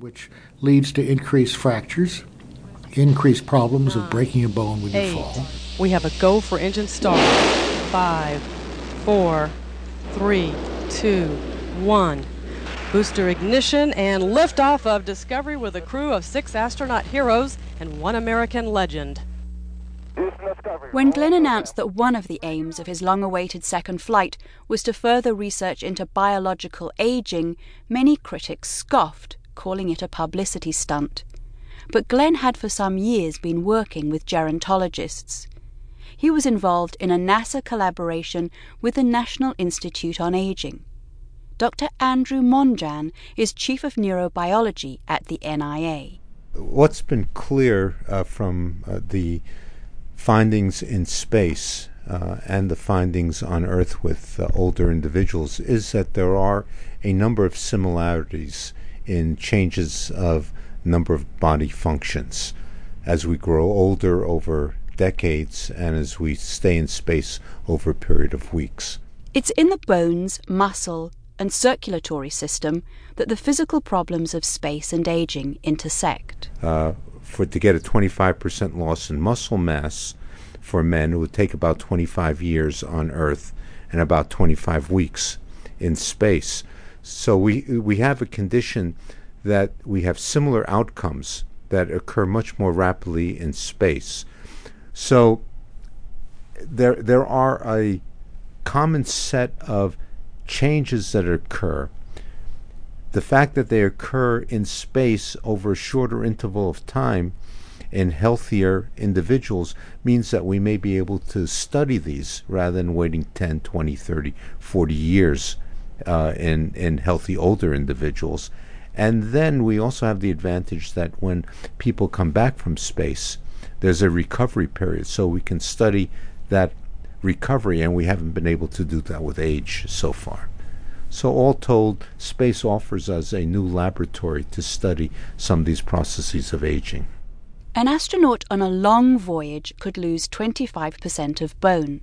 which leads to increased fractures, increased problems of breaking a bone when Eight. you fall. We have a go for engine start. Five, four, three, two, one. Booster ignition and liftoff of Discovery with a crew of six astronaut heroes and one American legend. When Glenn announced that one of the aims of his long awaited second flight was to further research into biological aging, many critics scoffed, calling it a publicity stunt. But Glenn had for some years been working with gerontologists. He was involved in a NASA collaboration with the National Institute on Aging. Dr. Andrew Monjan is Chief of Neurobiology at the NIA. What's been clear uh, from uh, the findings in space uh, and the findings on Earth with uh, older individuals is that there are a number of similarities in changes of number of body functions as we grow older over decades and as we stay in space over a period of weeks. It's in the bones, muscle, and circulatory system that the physical problems of space and aging intersect. Uh, for to get a 25% loss in muscle mass for men, it would take about 25 years on Earth and about 25 weeks in space. So we we have a condition that we have similar outcomes that occur much more rapidly in space. So there there are a common set of changes that occur. The fact that they occur in space over a shorter interval of time in healthier individuals means that we may be able to study these rather than waiting 10, 20, 30, 40 years uh, in, in healthy older individuals. And then we also have the advantage that when people come back from space, there's a recovery period, so we can study that recovery, and we haven't been able to do that with age so far. So, all told, space offers us a new laboratory to study some of these processes of aging. An astronaut on a long voyage could lose 25% of bone.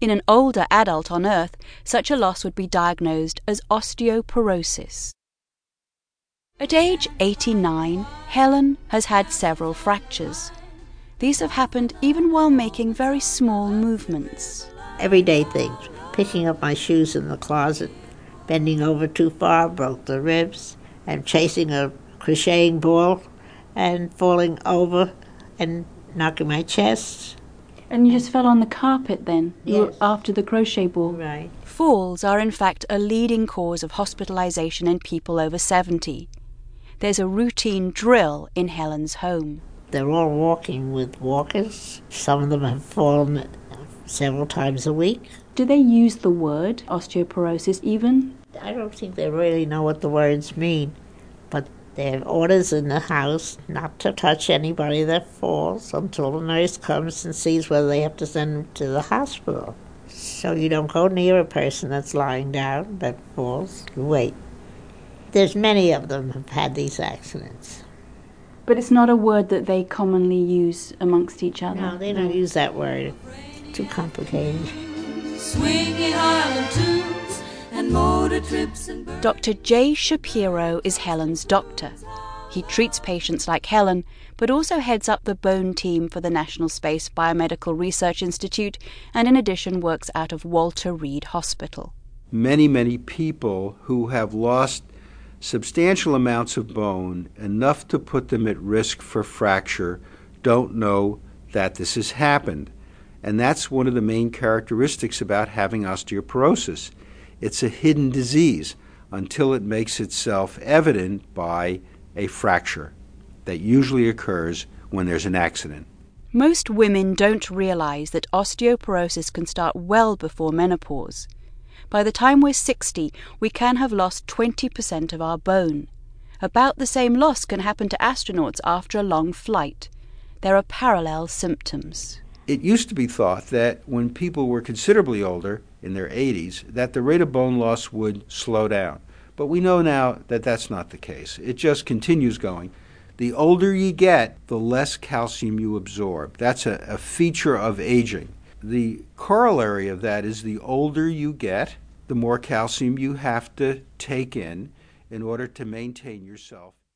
In an older adult on Earth, such a loss would be diagnosed as osteoporosis. At age 89, Helen has had several fractures. These have happened even while making very small movements. Everyday things. Picking up my shoes in the closet, bending over too far, broke the ribs, and chasing a crocheting ball and falling over and knocking my chest. And you just fell on the carpet then? Yes. after the crochet ball? Right. Falls are in fact a leading cause of hospitalization in people over 70. There's a routine drill in Helen's home. They're all walking with walkers. Some of them have fallen several times a week. Do they use the word osteoporosis even? I don't think they really know what the words mean, but they have orders in the house not to touch anybody that falls until the nurse comes and sees whether they have to send them to the hospital. So you don't go near a person that's lying down that falls. You wait. There's many of them have had these accidents. But it's not a word that they commonly use amongst each other. No, they don't use that word. Too complicated. Swinging Harlem tunes and motor trips and bird- Dr. Jay Shapiro is Helen's doctor. He treats patients like Helen, but also heads up the bone team for the National Space Biomedical Research Institute and in addition works out of Walter Reed Hospital. many, many people who have lost substantial amounts of bone, enough to put them at risk for fracture, don't know that this has happened. And that's one of the main characteristics about having osteoporosis. It's a hidden disease until it makes itself evident by a fracture that usually occurs when there's an accident. Most women don't realize that osteoporosis can start well before menopause. By the time we're 60, we can have lost 20% of our bone. About the same loss can happen to astronauts after a long flight. There are parallel symptoms. It used to be thought that when people were considerably older, in their 80s, that the rate of bone loss would slow down. But we know now that that's not the case. It just continues going. The older you get, the less calcium you absorb. That's a, a feature of aging. The corollary of that is the older you get, the more calcium you have to take in in order to maintain yourself.